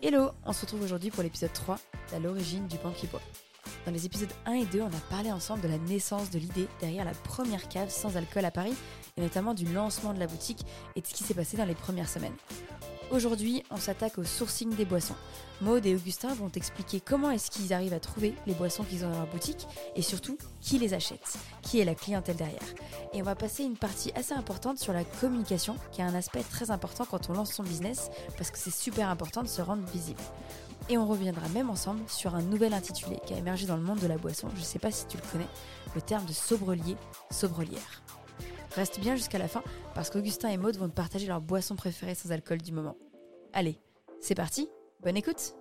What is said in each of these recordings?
Hello, on se retrouve aujourd'hui pour l'épisode 3, à l'origine du pain qui boit. Dans les épisodes 1 et 2, on a parlé ensemble de la naissance de l'idée derrière la première cave sans alcool à Paris, et notamment du lancement de la boutique et de ce qui s'est passé dans les premières semaines. Aujourd'hui, on s'attaque au sourcing des boissons. Maud et Augustin vont expliquer comment est-ce qu'ils arrivent à trouver les boissons qu'ils ont dans leur boutique et surtout qui les achète, qui est la clientèle derrière. Et on va passer une partie assez importante sur la communication, qui est un aspect très important quand on lance son business, parce que c'est super important de se rendre visible. Et on reviendra même ensemble sur un nouvel intitulé qui a émergé dans le monde de la boisson, je ne sais pas si tu le connais, le terme de sobrelier, sobrelière. Reste bien jusqu'à la fin parce qu'Augustin et Maud vont partager leur boisson préférée sans alcool du moment. Allez, c'est parti, bonne écoute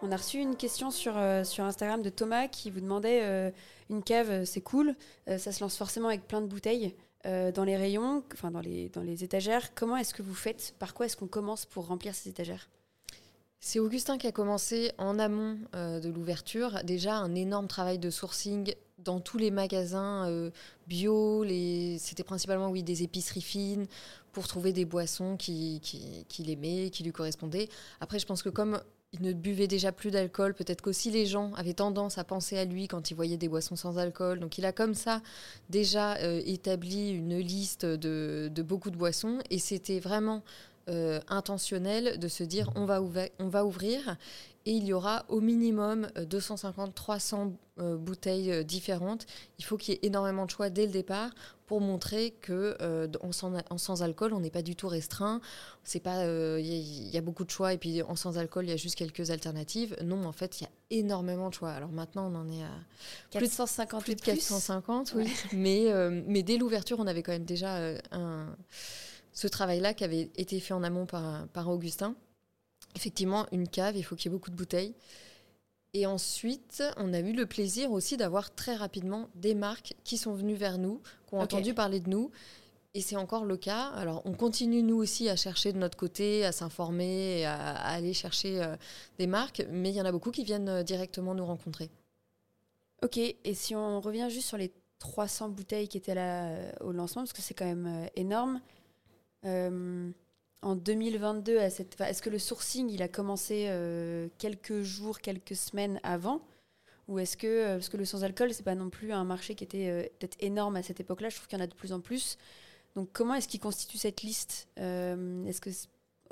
on a reçu une question sur, euh, sur Instagram de Thomas qui vous demandait euh, une cave, euh, c'est cool, ça se lance forcément avec plein de bouteilles dans les rayons, enfin dans les, dans les étagères. Comment est-ce que vous faites? Par quoi est-ce qu'on commence pour remplir ces étagères? C'est Augustin qui a commencé en amont de l'ouverture déjà un énorme travail de sourcing dans tous les magasins euh, bio, c'était principalement oui, des épiceries fines pour trouver des boissons qu'il qui, aimait, qui lui correspondaient. Après, je pense que comme il ne buvait déjà plus d'alcool, peut-être qu'aussi les gens avaient tendance à penser à lui quand ils voyaient des boissons sans alcool. Donc il a comme ça déjà euh, établi une liste de, beaucoup de boissons et c'était vraiment euh, intentionnel de se dire on va ouvrir et il y aura au minimum 250-300 euh, euh, bouteilles différentes. Il faut qu'il y ait énormément de choix dès le départ pour montrer que en, sans, alcool, on n'est pas du tout restreint. C'est pas il y, a beaucoup de choix et puis en sans alcool, il y a juste quelques alternatives. Non, en fait, il y a énormément de choix. Alors maintenant, on en est à 450 plus de, 450, oui. mais mais dès l'ouverture, on avait quand même déjà un ce travail-là qui avait été fait en amont par, par Augustin. Effectivement, une cave, il faut qu'il y ait beaucoup de bouteilles. Et ensuite, on a eu le plaisir aussi d'avoir très rapidement des marques qui sont venues vers nous, qui ont entendu parler de nous. Et c'est encore le cas. Alors, on continue, nous aussi, à chercher de notre côté, à s'informer, à, aller chercher euh, des marques. Mais il y en a beaucoup qui viennent euh, directement nous rencontrer. Ok. Et si on revient juste sur les 300 bouteilles qui étaient là euh, au lancement, parce que c'est quand même énorme, en 2022, est-ce que le sourcing, il a commencé euh, quelques jours, quelques semaines avant? Ou est-ce que, euh, parce que le sans-alcool, c'est pas non plus un marché qui était peut-être énorme à cette époque-là, je trouve qu'il y en a de plus en plus. Donc comment est-ce qu'il constitue cette liste Est-ce que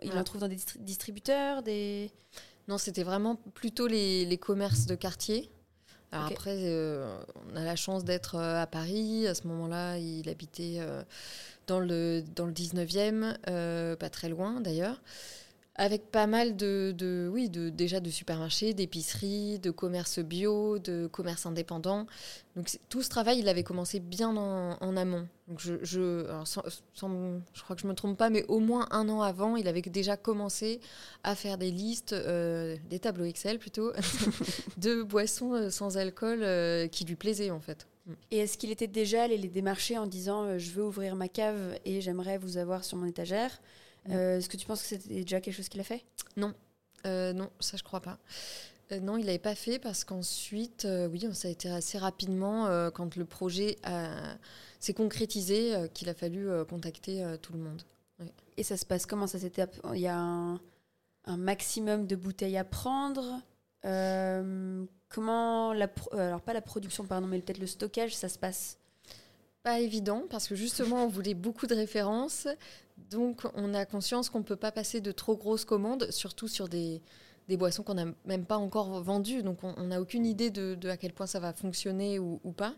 il en trouve dans des distributeurs des... Non, c'était vraiment plutôt les, les commerces de quartier. Après, on a la chance d'être à Paris. À ce moment-là, il habitait dans le, dans le 19e, euh, pas très loin d'ailleurs, avec pas mal de, de, oui, de, déjà de supermarchés, d'épiceries, de commerces bio, de commerces indépendants. Donc tout ce travail, il avait commencé bien en, amont. Donc je, crois que je me trompe pas, mais au moins un an avant, il avait déjà commencé à faire des listes, euh, des tableaux Excel plutôt, de boissons euh, sans alcool qui lui plaisaient en fait. Et est-ce qu'il était déjà allé les démarcher en disant euh, je veux ouvrir ma cave et j'aimerais vous avoir sur mon étagère euh, Est-ce que tu penses que c'était déjà quelque chose qu'il a fait? Non, euh, non, ça je crois pas. non, il l'avait pas fait parce qu'ensuite, oui, ça a été assez rapidement quand le projet s'est concrétisé qu'il a fallu contacter tout le monde. Et ça se passe comment? Ça s'était Il y a un, un, maximum de bouteilles à prendre. Comment la euh, alors pas la production pardon mais peut-être le stockage ça se passe Pas évident parce que justement on voulait beaucoup de références donc on a conscience qu'on ne peut pas passer de trop grosses commandes surtout sur des, des boissons qu'on n'a même pas encore vendues donc on n'a aucune idée de, à quel point ça va fonctionner ou, pas.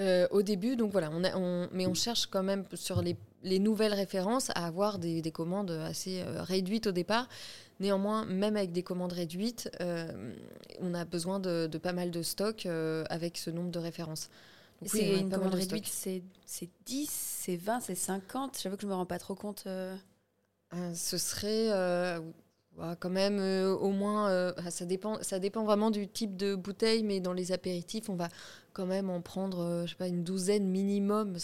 Euh, au début, donc voilà, on, mais on cherche quand même sur les, les nouvelles références à avoir des, des commandes assez euh, réduites au départ, Néanmoins, même avec des commandes réduites, euh, on a besoin de, pas mal de stock euh, avec ce nombre de références. C'est une commande réduite, c'est 10, c'est 20, c'est 50 J'avoue que je ne me rends pas trop compte. Euh. ce serait quand même au moins, ça, dépend, ça dépend vraiment du type de bouteille, mais dans les apéritifs, on va quand même en prendre je sais pas, une douzaine minimum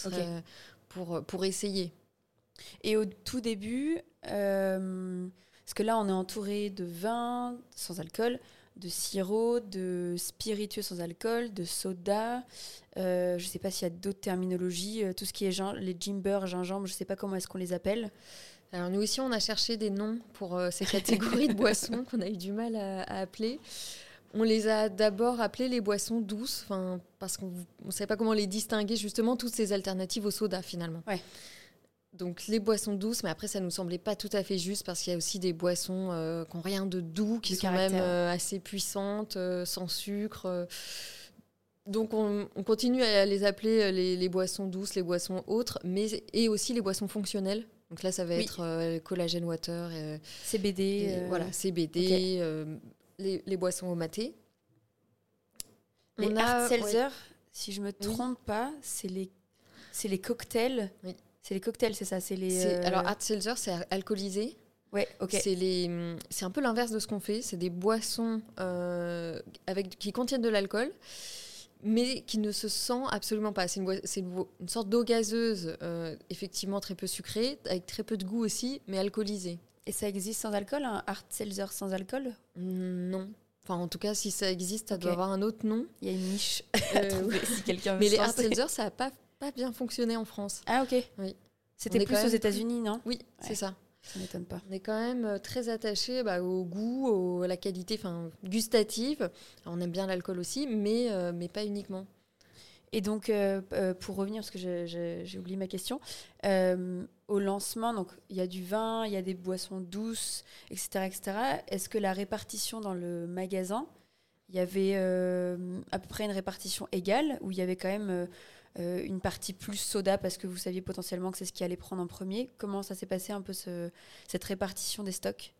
pour, pour essayer. Et au tout début, parce que là, on est entouré de vin sans alcool, de sirop, de spiritueux sans alcool, de soda. Euh, je ne sais pas s'il y a d'autres terminologies. Euh, tout ce qui est les gimber, gingembre, je ne sais pas comment est-ce qu'on les appelle. Alors nous aussi, on a cherché des noms pour euh, ces catégories de boissons qu'on a eu du mal à, à appeler. On les a d'abord appelées les boissons douces, parce qu'on ne savait pas comment les distinguer, justement, toutes ces alternatives au soda, finalement. Ouais. Donc les boissons douces, mais après, ça nous semblait pas tout à fait juste, parce qu'il y a aussi des boissons euh, qui n'ont rien de doux, qui De sont caractère. même euh, assez puissantes, euh, sans sucre. euh. Donc on, on continue à les appeler les, les boissons douces, les boissons autres, mais et aussi les boissons fonctionnelles. Donc là, ça va Oui. être collagène water, CBD. et voilà, CBD, ok. euh, les, les boissons au maté. Les On a- hard ouais. seltzer, si je me trompe pas, c'est les, c'est les cocktails. Oui. C'est les cocktails, c'est ça. C'est les. Euh, Alors, hard seltzer, c'est alcoolisé. ouais, ok. C'est les, hum, c'est un peu l'inverse de ce qu'on fait. C'est des boissons euh, avec, qui contiennent de l'alcool, mais qui ne se sent absolument pas. C'est une, c'est une, une sorte d'eau gazeuse, euh, effectivement très peu sucrée, avec très peu de goût aussi, mais alcoolisée. Et ça existe sans alcool, un hard seltzer sans alcool? Non. Enfin, en tout cas, si ça existe, ça doit avoir un autre nom. Il y a une niche à trouver si quelqu'un veut mais les hard ça n'a pas, pas bien fonctionné en France. Ah ok. Oui. C'était plus aux États-Unis, non? Oui, Ouais. c'est ça. Ça m'étonne pas. On est quand même euh, très attaché bah, au goût, au- à la qualité enfin, gustative. Alors, on aime bien l'alcool aussi, mais, euh, mais pas uniquement. Et donc, euh, pour revenir, parce que j'ai oublié ma question, euh, au lancement, donc il y a du vin, il y a des boissons douces, etc., etc. Est-ce que la répartition dans le magasin, il y avait à peu près une répartition égale, ou il y avait quand même euh, une partie plus soda parce que vous saviez potentiellement que c'est ce qui allait prendre en premier Comment ça s'est passé un peu ce- cette répartition des stocks?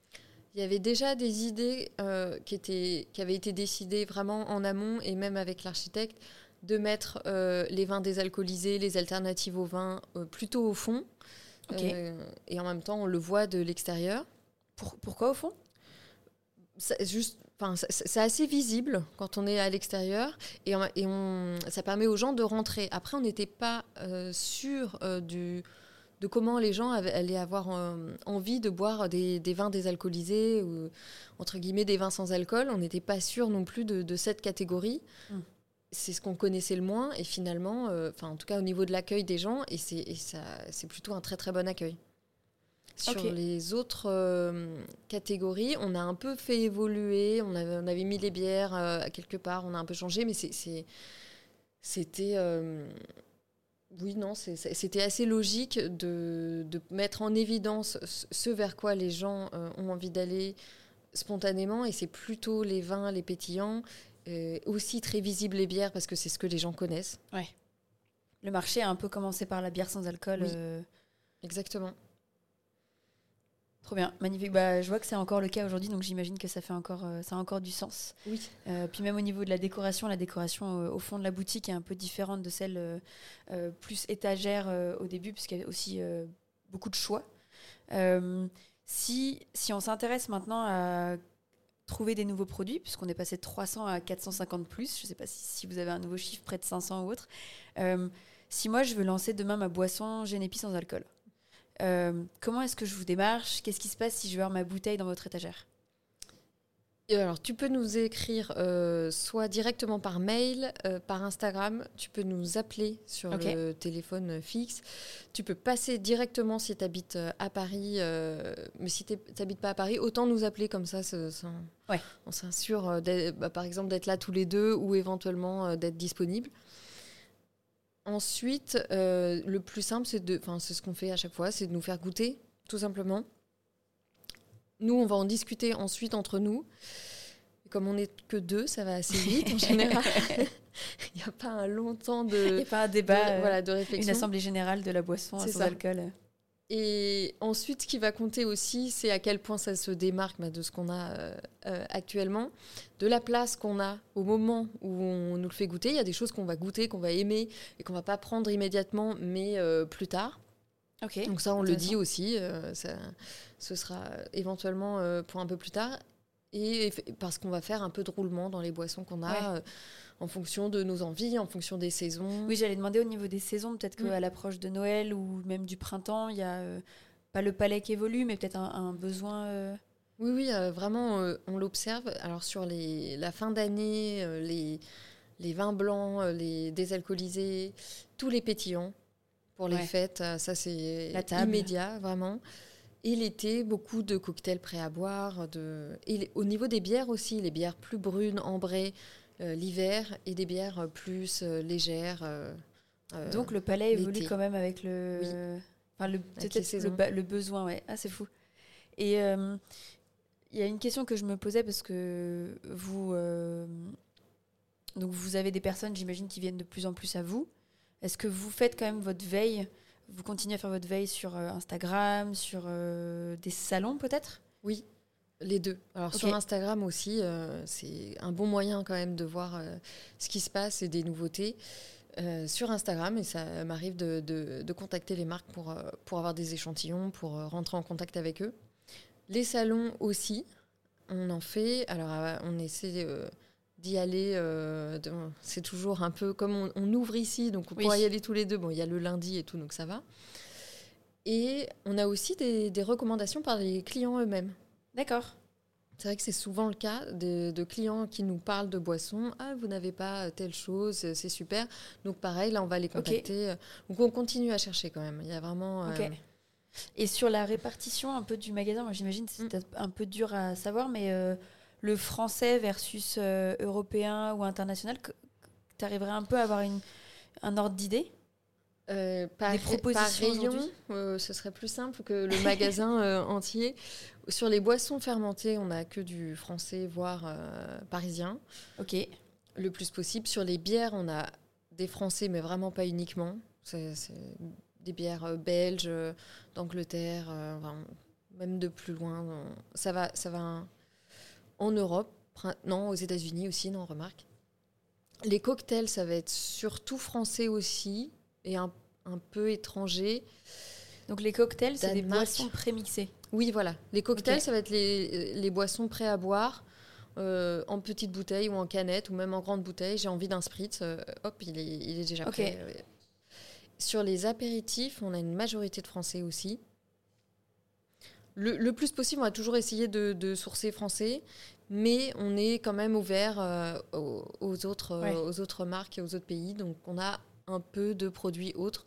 Il y avait déjà des idées euh, qui, étaient, qui avaient été décidées vraiment en amont et même avec l'architecte de mettre euh, les vins désalcoolisés, les alternatives aux vins euh, plutôt au fond. Et en même temps, on le voit de l'extérieur. Pour- Pourquoi au fond? Ça- juste, enfin, c'est assez visible quand on est à l'extérieur et, on, et on- ça permet aux gens de rentrer. Après, on n'était pas euh, sûr euh, du, de comment les gens allaient avoir euh, envie de boire des, des vins désalcoolisés ou entre guillemets des vins sans alcool. On n'était pas sûr non plus de, de cette catégorie. Mm. C'est ce qu'on connaissait le moins et finalement, enfin en tout cas au niveau de l'accueil des gens, et c'est plutôt un très très bon accueil. Sur les autres euh, catégories, on a un peu fait évoluer. On avait, on avait mis les bières euh, à quelque part, on a un peu changé, mais c'était. euh, oui, non, c'était assez logique de, de mettre en évidence ce- vers quoi les gens euh, ont envie d'aller spontanément, et c'est plutôt les vins, les pétillants, aussi très visibles les bières, parce que c'est ce que les gens connaissent. Le marché a un peu commencé par la bière sans alcool. Oui. Exactement. Trop bien, magnifique. Bah, je vois que c'est encore le cas aujourd'hui, donc j'imagine que ça fait encore, euh, ça a encore du sens. Oui. Euh, puis même au niveau de la décoration, la décoration euh, au fond de la boutique est un peu différente de celle plus étagère au début, puisqu'il y avait aussi beaucoup de choix. Si, si on s'intéresse maintenant à trouver des nouveaux produits, puisqu'on est passé de 300 à 450 plus, je ne sais pas si, si vous avez un nouveau chiffre près de 500 ou autre, si moi je veux lancer demain ma boisson Génépi sans alcool, euh, comment est-ce que je vous démarche? Qu'est-ce qui se passe si je veux avoir ma bouteille dans votre étagère? Alors, tu peux nous écrire euh, soit directement par mail, euh, par Instagram, tu peux nous appeler sur le téléphone fixe, tu peux passer directement si tu habites à Paris, euh, mais si tu n'habites pas à Paris, autant nous appeler comme ça, Ouais. on s'assure, bah, par exemple, d'être là tous les deux ou éventuellement d'être disponible. Ensuite, euh, le plus simple, c'est de, enfin, c'est ce qu'on fait à chaque fois, c'est de nous faire goûter, tout simplement. Nous, on va en discuter ensuite entre nous. Comme on n'est que deux, ça va assez vite en général. Il n'y a pas un long temps Il n'y de, a pas un de- débat, euh, voilà, de une réflexion. assemblée générale de la boisson sans ça. alcool. Et ensuite, ce qui va compter aussi, c'est à quel point ça se démarque bah, de ce qu'on a euh, euh, actuellement, de la place qu'on a au moment où on nous le fait goûter. Il y a des choses qu'on va goûter, qu'on va aimer et qu'on va pas prendre immédiatement, mais euh, plus tard. Ok. Donc ça, on le dit aussi. euh, ça, ce sera éventuellement pour un peu plus tard. Et parce qu'on va faire un peu de roulement dans les boissons qu'on a, Ouais. euh, en fonction de nos envies, en fonction des saisons. Oui, j'allais demander au niveau des saisons, peut-être qu'à l'approche de Noël ou même du printemps, il y a euh, pas le palais qui évolue, mais peut-être un, un besoin. euh, Oui, oui, vraiment, on l'observe. Alors sur les, la fin d'année, les, les vins blancs, les désalcoolisés, tous les pétillants pour les Ouais. fêtes, ça c'est immédiat, vraiment. Et l'été, beaucoup de cocktails prêts à boire. De... Et au niveau des bières aussi, les bières plus brunes, ambrées l'hiver et des bières plus légères. Donc le palais évolue quand même avec le, enfin, le, le, le, besoin. Ouais. Ah, c'est fou. Et il y a une question que je me posais parce que vous, euh, donc vous avez des personnes, j'imagine, qui viennent de plus en plus à vous. Est-ce que vous faites quand même votre veille Vous continuez à faire votre veille sur euh, Instagram, sur euh, des salons peut-être? Oui, les deux. Alors sur Instagram aussi, c'est un bon moyen quand même de voir ce qui se passe et des nouveautés. sur Instagram, et ça m'arrive de, de, contacter les marques pour, pour avoir des échantillons, pour rentrer en contact avec eux. Les salons aussi, on en fait. Alors, euh, on essaie euh, d'y aller. Euh, c'est toujours un peu comme on, ouvre ici, donc on pourrait y aller tous les deux. Bon, il y a le lundi et tout, donc ça va. Et on a aussi des, recommandations par les clients eux-mêmes. D'accord. C'est vrai que c'est souvent le cas de, clients qui nous parlent de boissons. Ah, vous n'avez pas telle chose, c'est super. Donc pareil, là, on va les contacter. Donc on continue à chercher quand même. Il y a vraiment. Et sur la répartition un peu du magasin, moi j'imagine c'est mm. un peu dur à savoir, mais euh, le français versus euh, européen ou international, tu arriverais un peu à avoir une, un ordre d'idée? Euh, par, rayon, ce serait plus simple que le magasin entier. Sur les boissons fermentées, on n'a que du français, voire parisien. Ok. Le plus possible. Sur les bières, on a des français, mais vraiment pas uniquement. C'est des bières euh, belges, euh, d'Angleterre, euh, même de plus loin. Ça va, ça va en Europe, non, aux États-Unis aussi, non, remarque. Les cocktails, ça va être surtout français aussi et un, un peu étranger. Donc les cocktails, c'est des boissons prémixées. Oui, voilà. Les cocktails, ça va être les, les boissons prêts à boire. en petite bouteille ou en canette ou même en grande bouteille. J'ai envie d'un spritz, hop, il est, il est déjà prêt. Sur les apéritifs, on a une majorité de Français aussi. Le, plus possible, on va toujours essayer de, sourcer français, mais on est quand même ouvert euh, aux, autres, euh, aux autres marques et aux autres pays. Donc on a un peu de produits autres.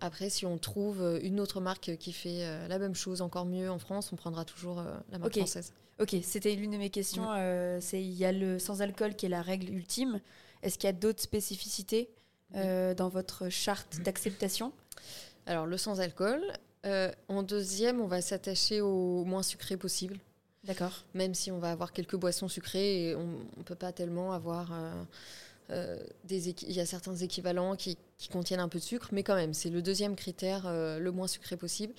Après, si on trouve une autre marque qui fait euh, la même chose, encore mieux en France, on prendra toujours la marque française. Ok, c'était l'une de mes questions. C'est il y a le sans alcool qui est la règle ultime. Est-ce qu'il y a d'autres spécificités euh, dans votre charte d'acceptation? Alors, le sans alcool. Euh, en deuxième, on va s'attacher au moins sucré possible. D'accord. Même si on va avoir quelques boissons sucrées, et on ne peut pas tellement avoir. Euh, des il y a certains équivalents qui, qui, contiennent un peu de sucre, mais quand même, c'est le deuxième critère, le moins sucré possible.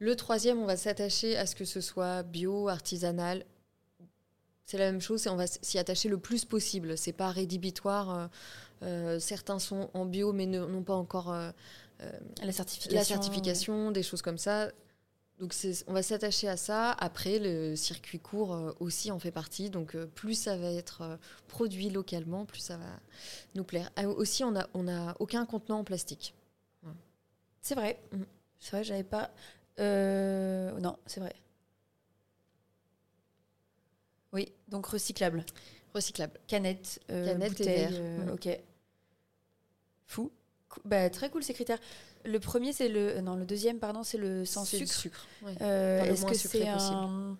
Le troisième, on va s'attacher à ce que ce soit bio, artisanal. C'est la même chose, on va s'y attacher le plus possible. C'est pas rédhibitoire euh, certains sont en bio mais n'ont pas encore euh, euh, la, certification. la certification, des choses comme ça. Donc on va s'attacher à ça. Après, le circuit court aussi en fait partie. Donc plus ça va être produit localement, plus ça va nous plaire. aussi, on n'a on a aucun contenant en plastique. C'est vrai. Mm. C'est vrai, j'avais pas... non, c'est vrai. Oui, donc recyclable. Recyclable. Canette, euh, Canette bouteille, euh, Ok. Bah, très cool ces critères. Le premier, c'est le. Non, le deuxième, pardon, c'est le sans sucre. sucre. Euh, est-ce que c'est un.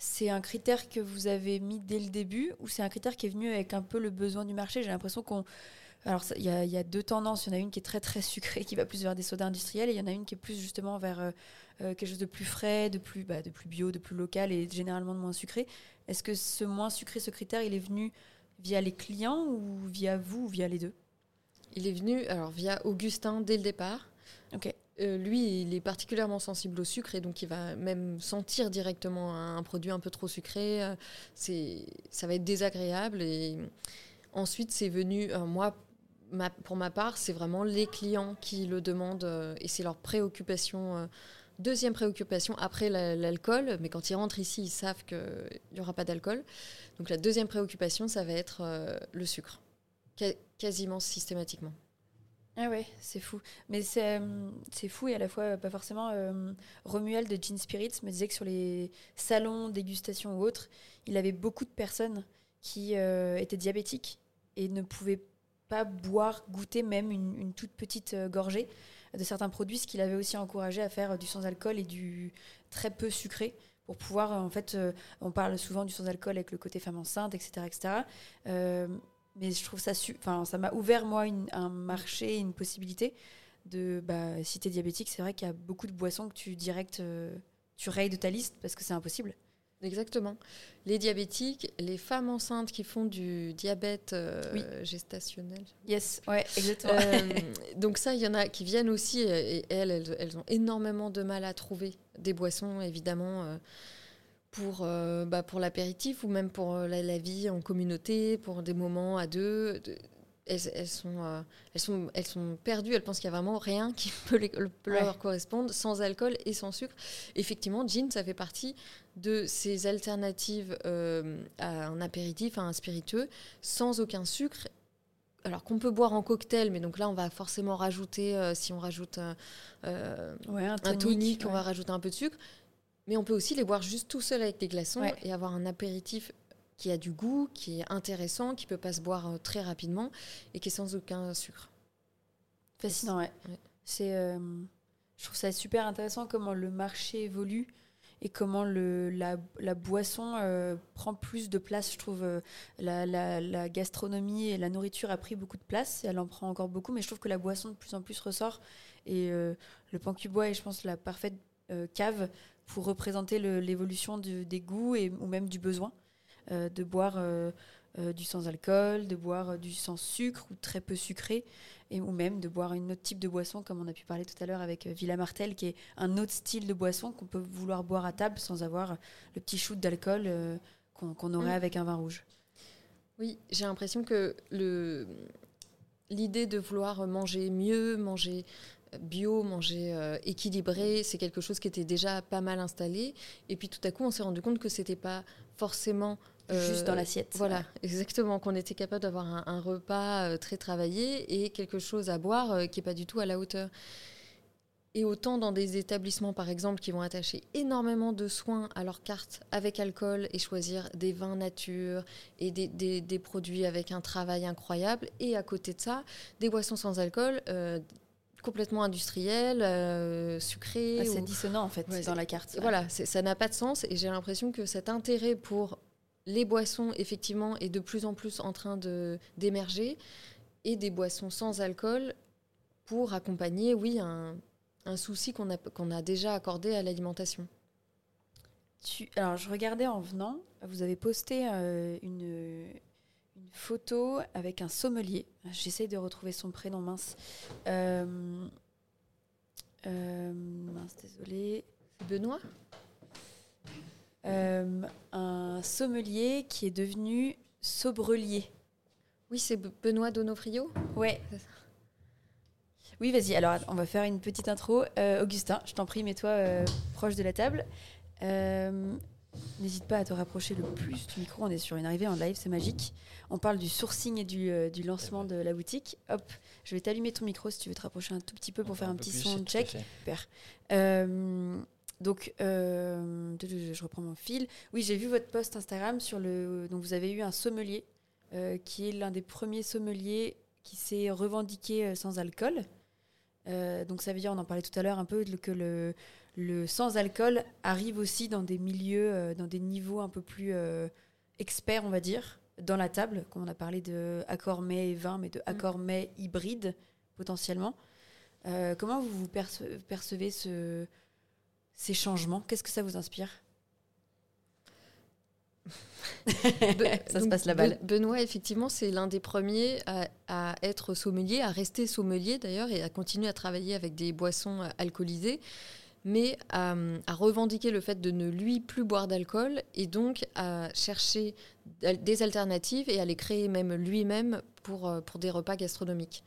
C'est un critère que vous avez mis dès le début ou c'est un critère qui est venu avec un peu le besoin du marché? J'ai l'impression qu'on. Alors, il y, y, a deux tendances. Il y en a une qui est très très sucrée, qui va plus vers des sodas industriels, et il y en a une qui est plus justement vers quelque chose de plus frais, de plus, bah, de plus bio, de plus local et généralement de moins sucré. Est-ce que ce moins sucré, ce critère, il est venu via les clients ou via vous ou via les deux? Il est venu alors via Augustin dès le départ. Ok. Euh, lui, il est particulièrement sensible au sucre et donc il va même sentir directement un, produit un peu trop sucré. Euh, c'est, ça va être désagréable. Et ensuite, c'est venu, euh, moi, pour ma part, c'est vraiment les clients qui le demandent et c'est leur préoccupation Deuxième préoccupation, après l'alcool, mais quand ils rentrent ici, ils savent qu'il n'y aura pas d'alcool. Donc la deuxième préoccupation, ça va être euh, le sucre, quasiment systématiquement. Ah ouais, c'est fou. Mais euh, c'est fou et à la fois pas forcément. Euh, Romuald de Gin Spirits me disait que sur les salons, dégustations ou autres, il avait beaucoup de personnes qui étaient diabétiques et ne pouvaient pas boire, goûter même une, toute petite gorgée de certains produits, ce qu'il avait aussi encouragé à faire du sans-alcool et du très peu sucré pour pouvoir, en fait, on parle souvent du sans-alcool avec le côté femme enceinte, etc. etc. mais je trouve ça, enfin, ça m'a ouvert, moi, un marché, une possibilité de, bah, si tu es diabétique, c'est vrai qu'il y a beaucoup de boissons que tu direct, tu rayes de ta liste parce que c'est impossible. Exactement. Les diabétiques, les femmes enceintes qui font du diabète euh, gestationnel. Yes, ouais, exactement. Euh, donc ça, il y en a qui viennent aussi et, elles, elles, ont énormément de mal à trouver des boissons, évidemment, euh, pour, bah, pour l'apéritif ou même pour la, la, vie en communauté, pour des moments à deux elles, sont, euh, elles, sont, elles sont perdues, elles pensent qu'il n'y a vraiment rien qui peut, leur correspondre sans alcool et sans sucre. Effectivement, gin, ça fait partie de ces alternatives euh, à un apéritif, à un spiritueux, sans aucun sucre. Alors qu'on peut boire en cocktail, mais donc là on va forcément rajouter, euh, si on rajoute un, tonique, on va rajouter un peu de sucre. Mais on peut aussi les boire juste tout seul avec des glaçons et avoir un apéritif qui a du goût, qui est intéressant, qui peut pas se boire euh, très rapidement et qui est sans aucun sucre. Fascinant, ouais. C'est, euh, je trouve ça super intéressant comment le marché évolue et comment le, la, la boisson euh, prend plus de place. Je trouve la, la, la, gastronomie et la nourriture a pris beaucoup de place, et elle en prend encore beaucoup, mais je trouve que la boisson de plus en plus ressort. Et le pan bois est, je pense, la parfaite cave pour représenter l'évolution des goûts et, ou même du besoin. Euh, de boire euh, euh, du sans-alcool, de boire du sans-sucre ou très peu sucré, et, ou même de boire une autre type de boisson, comme on a pu parler tout à l'heure avec Villa Martel, qui est un autre style de boisson qu'on peut vouloir boire à table sans avoir le petit shoot d'alcool qu'on aurait mm. avec un vin rouge. Oui, j'ai l'impression que le l'idée de vouloir manger mieux, manger bio, manger équilibré, c'est quelque chose qui était déjà pas mal installé. Et puis tout à coup, on s'est rendu compte que c'était pas forcément Juste dans euh, l'assiette. Voilà, exactement, qu'on était capable d'avoir un, repas euh, très travaillé et quelque chose à boire euh, qui n'est pas du tout à la hauteur. Et autant dans des établissements, par exemple, qui vont attacher énormément de soins à leur carte avec alcool et choisir des vins nature et des, des, produits avec un travail incroyable, et à côté de ça, des boissons sans alcool. Complètement industrielles, sucrées. Ah, c'est dissonant en fait dans la carte. Voilà, ça n'a pas de sens et j'ai l'impression que cet intérêt pour les boissons, effectivement, est de plus en plus en train d'émerger, et des boissons sans alcool pour accompagner, oui, un, souci qu'on a, qu'on a déjà accordé à l'alimentation. alors, je regardais en venant, vous avez posté euh, une, une, photo avec un sommelier. J'essaie de retrouver son prénom, mince. Euh, euh, mince, désolé. Benoît? Euh, un sommelier qui est devenu sobrelier. Oui, c'est Benoît Donofrio? Ouais. Oui, vas-y. Alors, on va faire une petite intro. Augustin, je t'en prie, mets-toi proche de la table. N'hésite pas à te rapprocher le plus du micro. On est sur une arrivée en live, c'est magique. On parle du sourcing et du, du, lancement de la boutique. Hop, je vais t'allumer ton micro si tu veux te rapprocher un tout petit peu pour faire un, petit son check. Super. Donc, euh, je reprends mon fil. Oui, j'ai vu votre post Instagram sur le. Donc, vous avez eu un sommelier euh, qui est l'un des premiers sommeliers qui s'est revendiqué euh, sans alcool. Donc, ça veut dire, on en parlait tout à l'heure un peu, que le, le sans-alcool arrive aussi dans des milieux, dans des niveaux un peu plus experts, on va dire, dans la table, comme on a parlé de accord mets et vin, mais de mm. accord mets hybride potentiellement. comment vous, vous percevez ce, ces changements? Qu'est-ce que ça vous inspire? ça se passe la balle. Benoît, effectivement, c'est l'un des premiers à, être sommelier, à rester sommelier d'ailleurs, et à continuer à travailler avec des boissons euh, alcoolisées, mais à, à, revendiquer le fait de ne lui plus boire d'alcool et donc à chercher des alternatives et à les créer même lui-même pour, euh, pour des repas gastronomiques.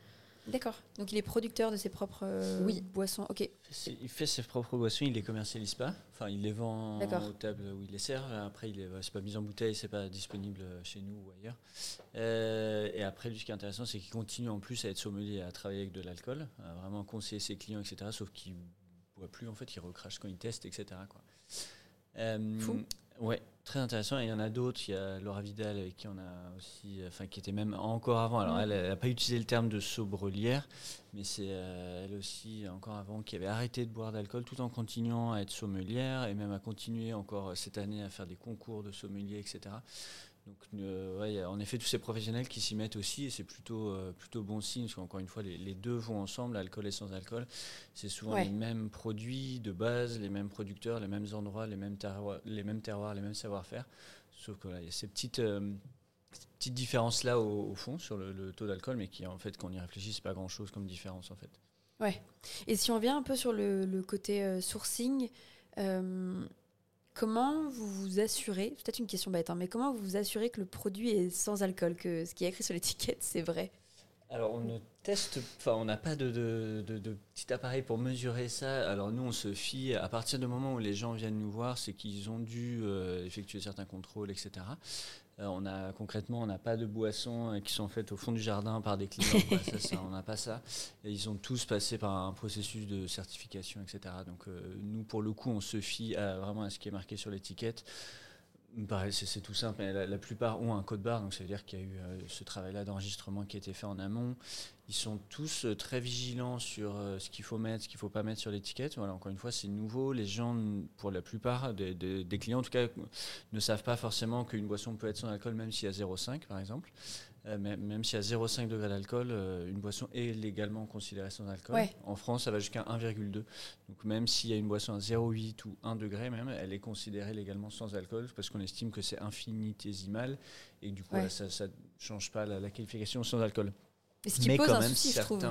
D'accord. Donc il est producteur de ses propres euh, oui. boissons. Ok. Il fait ses propres boissons, il les commercialise pas. Enfin, il les vend aux tables où il les sert. Après, il c'est pas mis en bouteille, c'est pas disponible chez nous ou ailleurs. Euh, et après, lui, ce qui est intéressant, c'est qu'il continue en plus à être sommelier, à travailler avec de l'alcool, à vraiment conseiller ses clients, etc. Sauf qu'il boit plus en fait, il recrache quand il teste, etc. Quoi. Euh, Fou. Ouais, très intéressant. il y en a d'autres. Il y a Laura Vidal avec qui on a aussi, enfin qui était même encore avant. Alors elle n'a pas utilisé le terme de sobrelière, mais c'est euh, elle aussi encore avant qui avait arrêté de boire d'alcool tout en continuant à être sommelière et même à continuer encore cette année à faire des concours de sommelier, etc. Donc, euh, ouais, il y a en effet tous ces professionnels qui s'y mettent aussi, et c'est plutôt, euh, plutôt bon signe, parce qu'encore une fois, les, deux vont ensemble, alcool et sans alcool. C'est souvent les mêmes produits de base, les mêmes producteurs, les mêmes endroits, les mêmes terroirs, les mêmes, terroirs, les mêmes savoir-faire. Sauf qu'il y a ces petites, euh, petites différences-là au, fond sur le, taux d'alcool, mais qui, en fait, quand on y réfléchit, c'est pas grand-chose comme différence, en fait. Ouais. Et si on vient un peu sur le, le côté sourcing, Comment vous vous assurez, c'est peut-être une question bête, hein, mais comment vous vous assurez que le produit est sans alcool, que ce qui est écrit sur l'étiquette, c'est vrai? Alors, on ne teste, enfin, on n'a pas de, petit appareil pour mesurer ça. Alors, nous, on se fie, à partir du moment où les gens viennent nous voir, c'est qu'ils ont dû euh, effectuer certains contrôles, etc. Euh, on a concrètement, on n'a pas de boissons euh, qui sont faites au fond du jardin par des clients. on n'a pas ça. Et ils ont tous passé par un processus de certification, etc. Donc euh, nous, pour le coup, on se fie vraiment à ce qui est marqué sur l'étiquette. C'est tout simple. La, plupart ont un code barre, donc ça veut dire qu'il y a eu ce travail-là d'enregistrement qui a été fait en amont. Ils sont tous euh, très vigilants sur euh, ce qu'il faut mettre, ce qu'il ne faut pas mettre sur l'étiquette. Voilà, encore une fois, c'est nouveau. Les gens, pour la plupart des, clients, en tout cas, ne savent pas forcément qu'une boisson peut être sans alcool, même s'il y a 0,5 par exemple. Euh, même s'il y a 0,5 degré d'alcool, une boisson est légalement considérée sans alcool. En France, ça va jusqu'à 1,2. Donc même s'il y a une boisson à 0,8 ou 1 degré même, elle est considérée légalement sans alcool parce qu'on estime que c'est infinitésimal et du coup ça ne change pas la qualification sans alcool. Mais ce qui pose un souci, je trouve.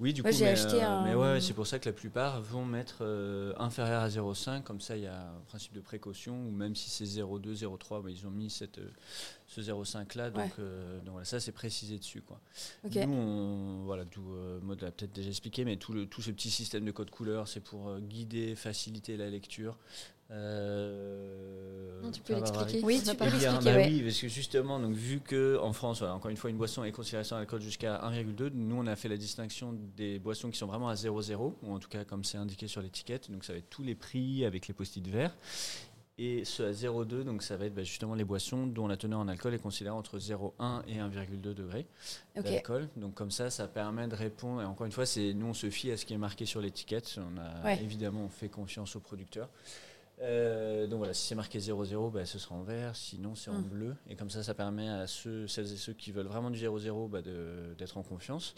Oui, du coup, mais, acheté euh, mais ouais, c'est pour ça que la plupart vont mettre euh, inférieur à 0,5. Comme ça, il y a un principe de précaution. Ou même si c'est 0,2, 0,3, bah, ils ont mis cette, euh, ce 0,5 là. Donc, donc voilà, ça, c'est précisé dessus. Quoi. Nous, on, voilà, tout, Maud l'a peut-être déjà expliqué, mais tout, le, tout ce petit système de code couleur, c'est pour guider, faciliter la lecture. Euh, non, tu peux l'expliquer. Oui, tu peux l'expliquer. Bah oui, parce que justement, donc, vu que en France, encore une fois, une boisson est considérée sans alcool jusqu'à 1,2, nous on a fait la distinction des boissons qui sont vraiment à 0,0, ou en tout cas comme c'est indiqué sur l'étiquette. Donc ça va être tous les prix avec les post-it verts. Et ceux à 0,2, donc ça va être bah, justement les boissons dont la teneur en alcool est considérée entre 0,1 et 1,2 degré d'alcool. Donc comme ça, ça permet de répondre. Et encore une fois, c'est nous on se fie à ce qui est marqué sur l'étiquette. On a évidemment on fait confiance aux producteurs. Euh, donc voilà, si c'est marqué 0-0, bah, ce sera en vert, sinon c'est en mm. bleu. Et comme ça, ça permet à ceux, celles et ceux qui veulent vraiment du 0-0 bah, d'être en confiance.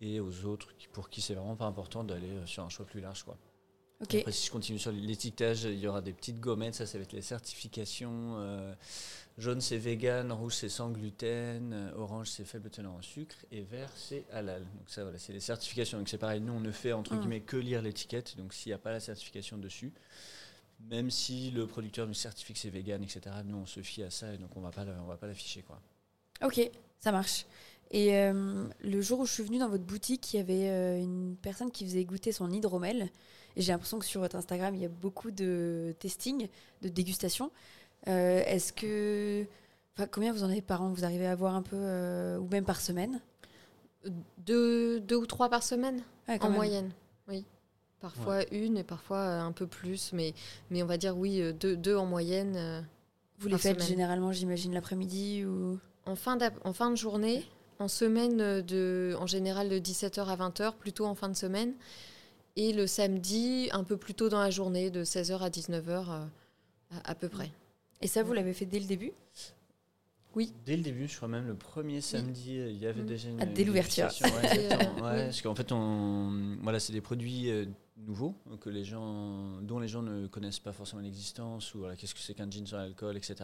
Et aux autres qui, pour qui c'est vraiment pas important d'aller euh, sur un choix plus large. Quoi. Après, si je continue sur l'étiquetage, il y aura des petites gommettes, ça, ça va être les certifications. Euh, jaune, c'est vegan, rouge, c'est sans gluten, orange, c'est faible teneur en sucre, et vert, c'est halal. Donc ça, voilà, c'est les certifications. Donc c'est pareil, nous, on ne fait entre mm. guillemets que lire l'étiquette. Donc s'il n'y a pas la certification dessus, même si le producteur nous certifie que c'est vegan, etc., nous on se fie à ça et donc on va pas on va pas l'afficher quoi. Ok, ça marche. Et euh, le jour où je suis venue dans votre boutique, il y avait euh, une personne qui faisait goûter son hydromel. Et j'ai l'impression que sur votre Instagram, il y a beaucoup de testing, de dégustation. Euh, est-ce que. combien vous en avez par an? Vous arrivez à avoir un peu, ou même par semaine? Deux, deux ou trois par semaine, en moyenne. Oui. Parfois une et parfois euh, un peu plus, mais, mais on va dire oui, euh, deux, deux en moyenne. Euh, Vous les faites généralement, j'imagine, l'après-midi ou? En fin, en fin de journée, en semaine, de, en général de 17h à 20h, plutôt en fin de semaine. Et le samedi, un peu plus tôt dans la journée, de 16h à 19h à, peu près. Et ça, vous l'avez fait dès le début? Oui. Dès le début, je crois même le premier samedi, il y avait mm. déjà une. Ah, dès l'ouverture. Ouais, parce qu'en fait, on, voilà, c'est des produits nouveau que les gens, dont les gens ne connaissent pas forcément l'existence ou voilà, qu'est-ce que c'est qu'un gin sans alcool, etc.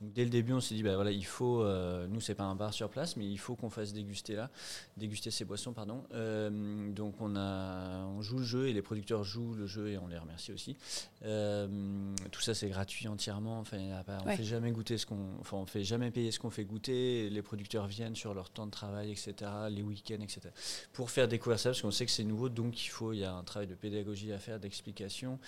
Donc dès le début, on s'est dit bah voilà, il faut, euh, nous c'est pas un bar sur place, mais il faut qu'on fasse déguster là, déguster ces boissons, pardon. Euh, donc on a, on joue le jeu et les producteurs jouent le jeu et on les remercie aussi. Euh, tout ça c'est gratuit entièrement. Enfin, on fait jamais goûter ce qu'on, enfin on fait jamais payer ce qu'on fait goûter. Les producteurs viennent sur leur temps de travail, etc. Les week-ends, etc. Pour faire découvrir ça parce qu'on sait que c'est nouveau, donc il faut, il y a un travail de pédagogie à faire, d'explication.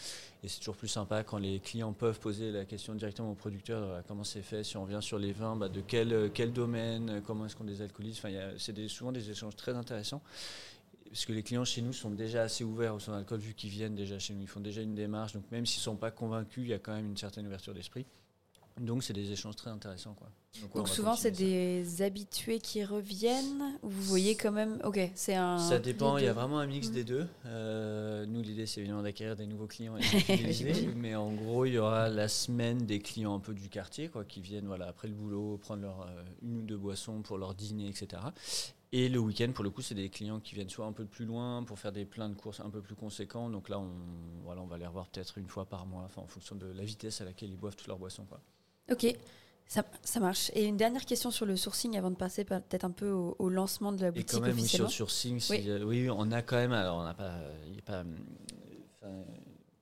Et c'est toujours plus sympa quand les clients peuvent poser la question directement au producteur comment c'est fait, si on revient sur les vins, bah, de quel, quel domaine, comment est-ce qu'on désalcoolise. Enfin, c'est souvent des échanges très intéressants. Parce que les clients chez nous sont déjà assez ouverts au son alcool vu qu'ils viennent déjà chez nous, ils font déjà une démarche. Donc même s'ils ne sont pas convaincus, il y a quand même une certaine ouverture d'esprit. Donc c'est des échanges très intéressants. Quoi. Donc, souvent c'est des habitués qui reviennent ou vous voyez quand même ok c'est un ça dépend il y a vraiment un mix des deux euh, nous l'idée c'est évidemment d'acquérir des nouveaux clients et mais en gros il y aura la semaine des clients un peu du quartier quoi qui viennent voilà après le boulot prendre leur euh, une ou deux boissons pour leur dîner etc et le week-end, pour le coup, c'est des clients qui viennent soit un peu plus loin pour faire des pleins de courses un peu plus conséquents. Donc là, on, voilà, on va les revoir peut-être une fois par mois, en fonction de la vitesse à laquelle ils boivent toutes leurs boissons. Quoi. Ok, ça, ça, marche. Et une dernière question sur le sourcing avant de passer peut-être un peu au, lancement de la boutique. Et quand même, officiellement. sur le sourcing, oui. on a quand même. Alors, on n'a pas. Il a pas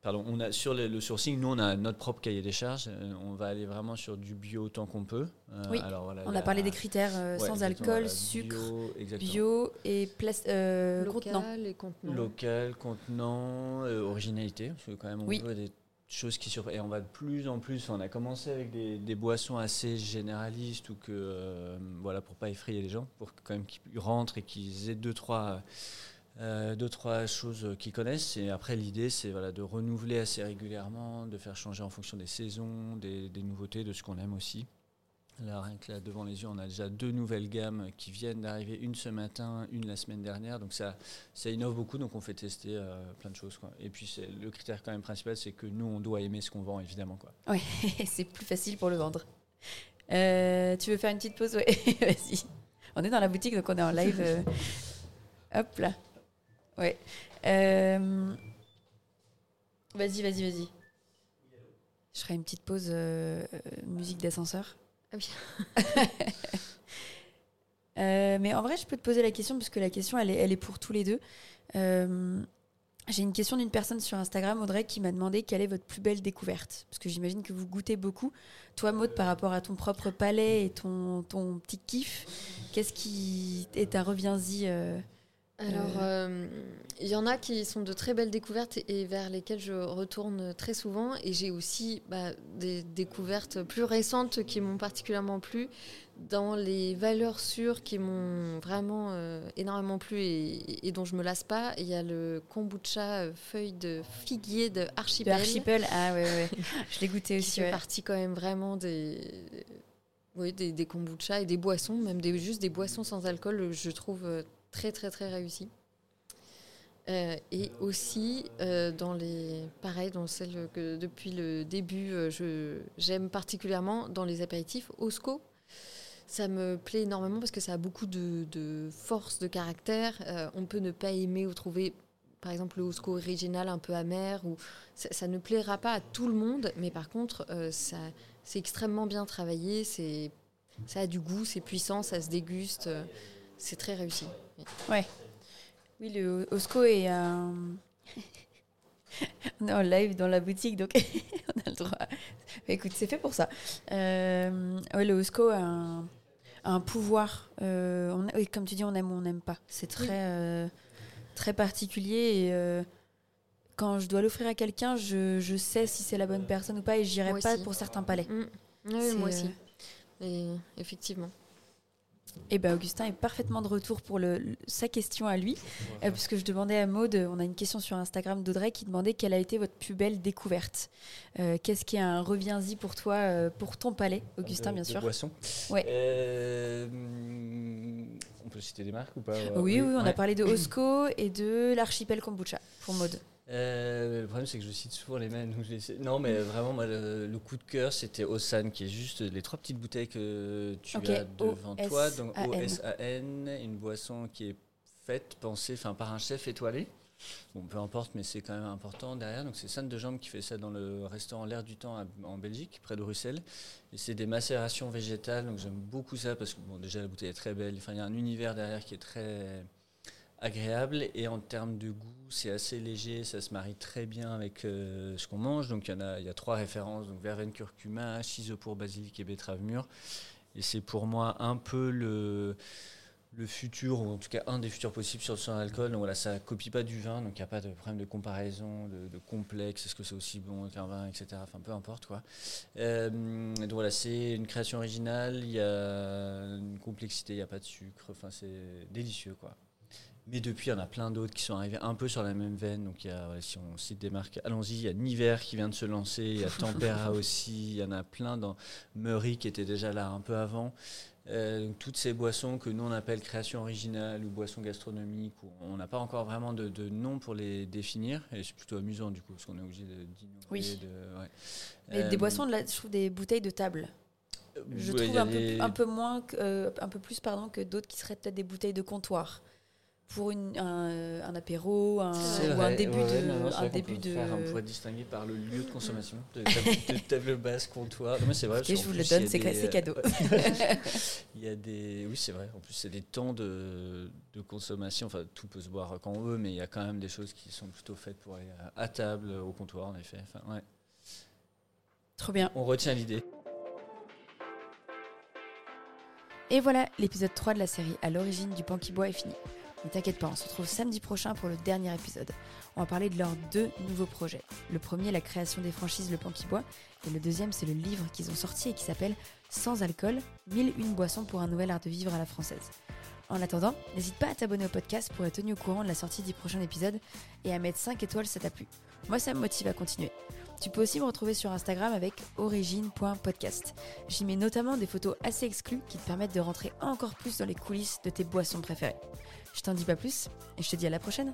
Pardon, on a sur le, sourcing, nous on a notre propre cahier des charges. Euh, on va aller vraiment sur du bio autant qu'on peut. Euh, oui. on a parlé des critères euh, sans alcool, sucre, bio, et contenant. Local, contenant, originalité. Parce que quand même on veut des choses qui surprennent. Et on va de plus en plus. On a commencé avec des, boissons assez généralistes ou que voilà pour pas effrayer les gens, pour quand même qu'ils rentrent et qu'ils aient deux trois euh, deux, trois choses qu'ils connaissent. Et après, l'idée, c'est voilà, de renouveler assez régulièrement, de faire changer en fonction des saisons, des, nouveautés, de ce qu'on aime aussi. Là, rien que là, devant les yeux, on a déjà deux nouvelles gammes qui viennent d'arriver, une ce matin, une la semaine dernière. Donc ça, ça innove beaucoup, donc on fait tester euh, plein de choses. Et puis le critère quand même principal, c'est que nous, on doit aimer ce qu'on vend, évidemment. Oui, c'est plus facile pour le vendre. Euh, tu veux faire une petite pause? Oui, vas-y. On est dans la boutique, donc on est en live. Hop là. Ouais. Euh, vas-y, vas-y, vas-y. Je ferai une petite pause euh, musique d'ascenseur. Ah oui. Euh, mais en vrai, je peux te poser la question, parce que la question, elle est, elle est pour tous les deux. J'ai une question d'une personne sur Instagram, Audrey, qui m'a demandé quelle est votre plus belle découverte. Parce que j'imagine que vous goûtez beaucoup. Toi, Maud, par rapport à ton propre palais et ton, ton petit kiff, qu'est-ce qui est un reviens-y alors, euh, il y en a qui sont de très belles découvertes et vers lesquelles je retourne très souvent. Et j'ai aussi bah, des découvertes plus récentes qui m'ont particulièrement plu, dans les valeurs sûres qui m'ont vraiment euh, énormément plu et, dont je me lasse pas. Il y a le kombucha euh, feuille de figuier de Archipel. De Archipel, ah ouais, ouais. je l'ai goûté aussi. C'est ouais. partie quand même vraiment des. Oui, des, des kombucha et des boissons, même des, juste des boissons sans alcool, je trouve très très très réussi. Euh, et aussi euh, dans les pareil dans celles que depuis le début euh, j'aime particulièrement dans les apéritifs Osco. Ça me plaît énormément parce que ça a beaucoup de, de force de caractère. On peut ne pas aimer ou trouver par exemple le Osco original un peu amer ou ça, ne plaira pas à tout le monde mais par contre ça c'est extrêmement bien travaillé ça a du goût c'est puissant ça se déguste c'est très réussi Ouais. Oui, le Osco est un. on est en live dans la boutique, donc on a le droit. Écoute, c'est fait pour ça. Euh, ouais, le Osco a un, pouvoir. Euh, on, oui, comme tu dis, on aime ou on n'aime pas. C'est très, euh, très particulier. Et quand je dois l'offrir à quelqu'un, je, je, sais si c'est la bonne personne ou pas et j'irai pas pour certains palais. Mm. Oui, moi aussi. Et effectivement. Et eh ben Augustin est parfaitement de retour pour le, sa question à lui, euh, puisque je demandais à Maude, on a une question sur Instagram d'Audrey qui demandait quelle a été votre plus belle découverte. Euh, qu'est-ce qui est un reviens-y pour toi, euh, pour ton palais, Augustin, bien sûr. Boisson. Ouais. on peut citer des marques ou pas? Oui, oui, on a parlé de Osco et de l'archipel kombucha pour Maude. Euh, le problème, c'est que je cite souvent les mêmes. Non, mais vraiment, le, coup de cœur, c'était Osan, qui est juste les trois petites bouteilles que tu as devant toi. Donc, O-S-A-N, une boisson qui est faite, pensée par un chef étoilé. Bon, peu importe, mais c'est quand même important derrière. Donc, c'est Sanne de Jambes qui fait ça dans le restaurant L'air du Temps en Belgique, près de Bruxelles. Et c'est des macérations végétales. Donc, j'aime beaucoup ça parce que, bon, déjà, la bouteille est très belle. Enfin, il y a un univers derrière qui est très agréable et en termes de goût c'est assez léger ça se marie très bien avec euh, ce qu'on mange. Donc il y en a il y a trois références donc verveine curcuma pour basilic et betterave mûre. Et c'est pour moi un peu le le futur ou en tout cas un des futurs possibles sur le son alcool. Donc voilà ça copie pas du vin donc il n'y a pas de problème de comparaison de, complexe est-ce que c'est aussi bon qu'un vin etc enfin peu importe quoi. Euh, donc voilà c'est une création originale il y a une complexité il n'y a pas de sucre enfin c'est délicieux quoi Mais depuis, il y en a plein d'autres qui sont arrivés un peu sur la même veine. Donc, il y a, si on cite des marques, allons-y, il y a Niver qui vient de se lancer, il y a Tempera aussi, il y en a plein dans Murray qui était déjà là un peu avant. Euh, toutes ces boissons que nous on appelle création originale ou boissons gastronomiques, on n'a pas encore vraiment de, nom pour les définir, et c'est plutôt amusant du coup, parce qu'on est obligé d'innover. Oui. des euh, boissons, de je trouve des bouteilles de table. Je trouve un, peu, un, peu, moins, euh, un peu plus pardon, que d'autres qui seraient peut-être des bouteilles de comptoir pour une, un, un, apéro un, ou un début de un début de faire, on pourrait distinguer par le lieu de consommation de table, table basse comptoir non mais c'est vrai et je vous le donne c'est cadeau. Il y a des oui c'est vrai en plus c'est des temps de, de, consommation. Enfin tout peut se boire quand on veut mais il y a quand même des choses qui sont plutôt faites pour aller à, table au comptoir en effet. Enfin ouais. Trop bien. On retient l'idée. Et voilà, l'épisode 3 de la série à l'origine du pan qui boit est fini. Ne t'inquiète pas, on se retrouve samedi prochain pour le dernier épisode. On va parler de leurs deux nouveaux projets. Le premier, la création des franchises Le Pan qui boit, et le deuxième, c'est le livre qu'ils ont sorti et qui s'appelle Sans alcool, 1001 boissons pour un nouvel art de vivre à la française. En attendant, n'hésite pas à t'abonner au podcast pour être tenu au courant de la sortie du prochain épisode et à mettre 5 étoiles si ça t'a plu. Moi, ça me motive à continuer. Tu peux aussi me retrouver sur Instagram avec origine.podcast. J'y mets notamment des photos assez exclues qui te permettent de rentrer encore plus dans les coulisses de tes boissons préférées. Je t'en dis pas plus et je te dis à la prochaine.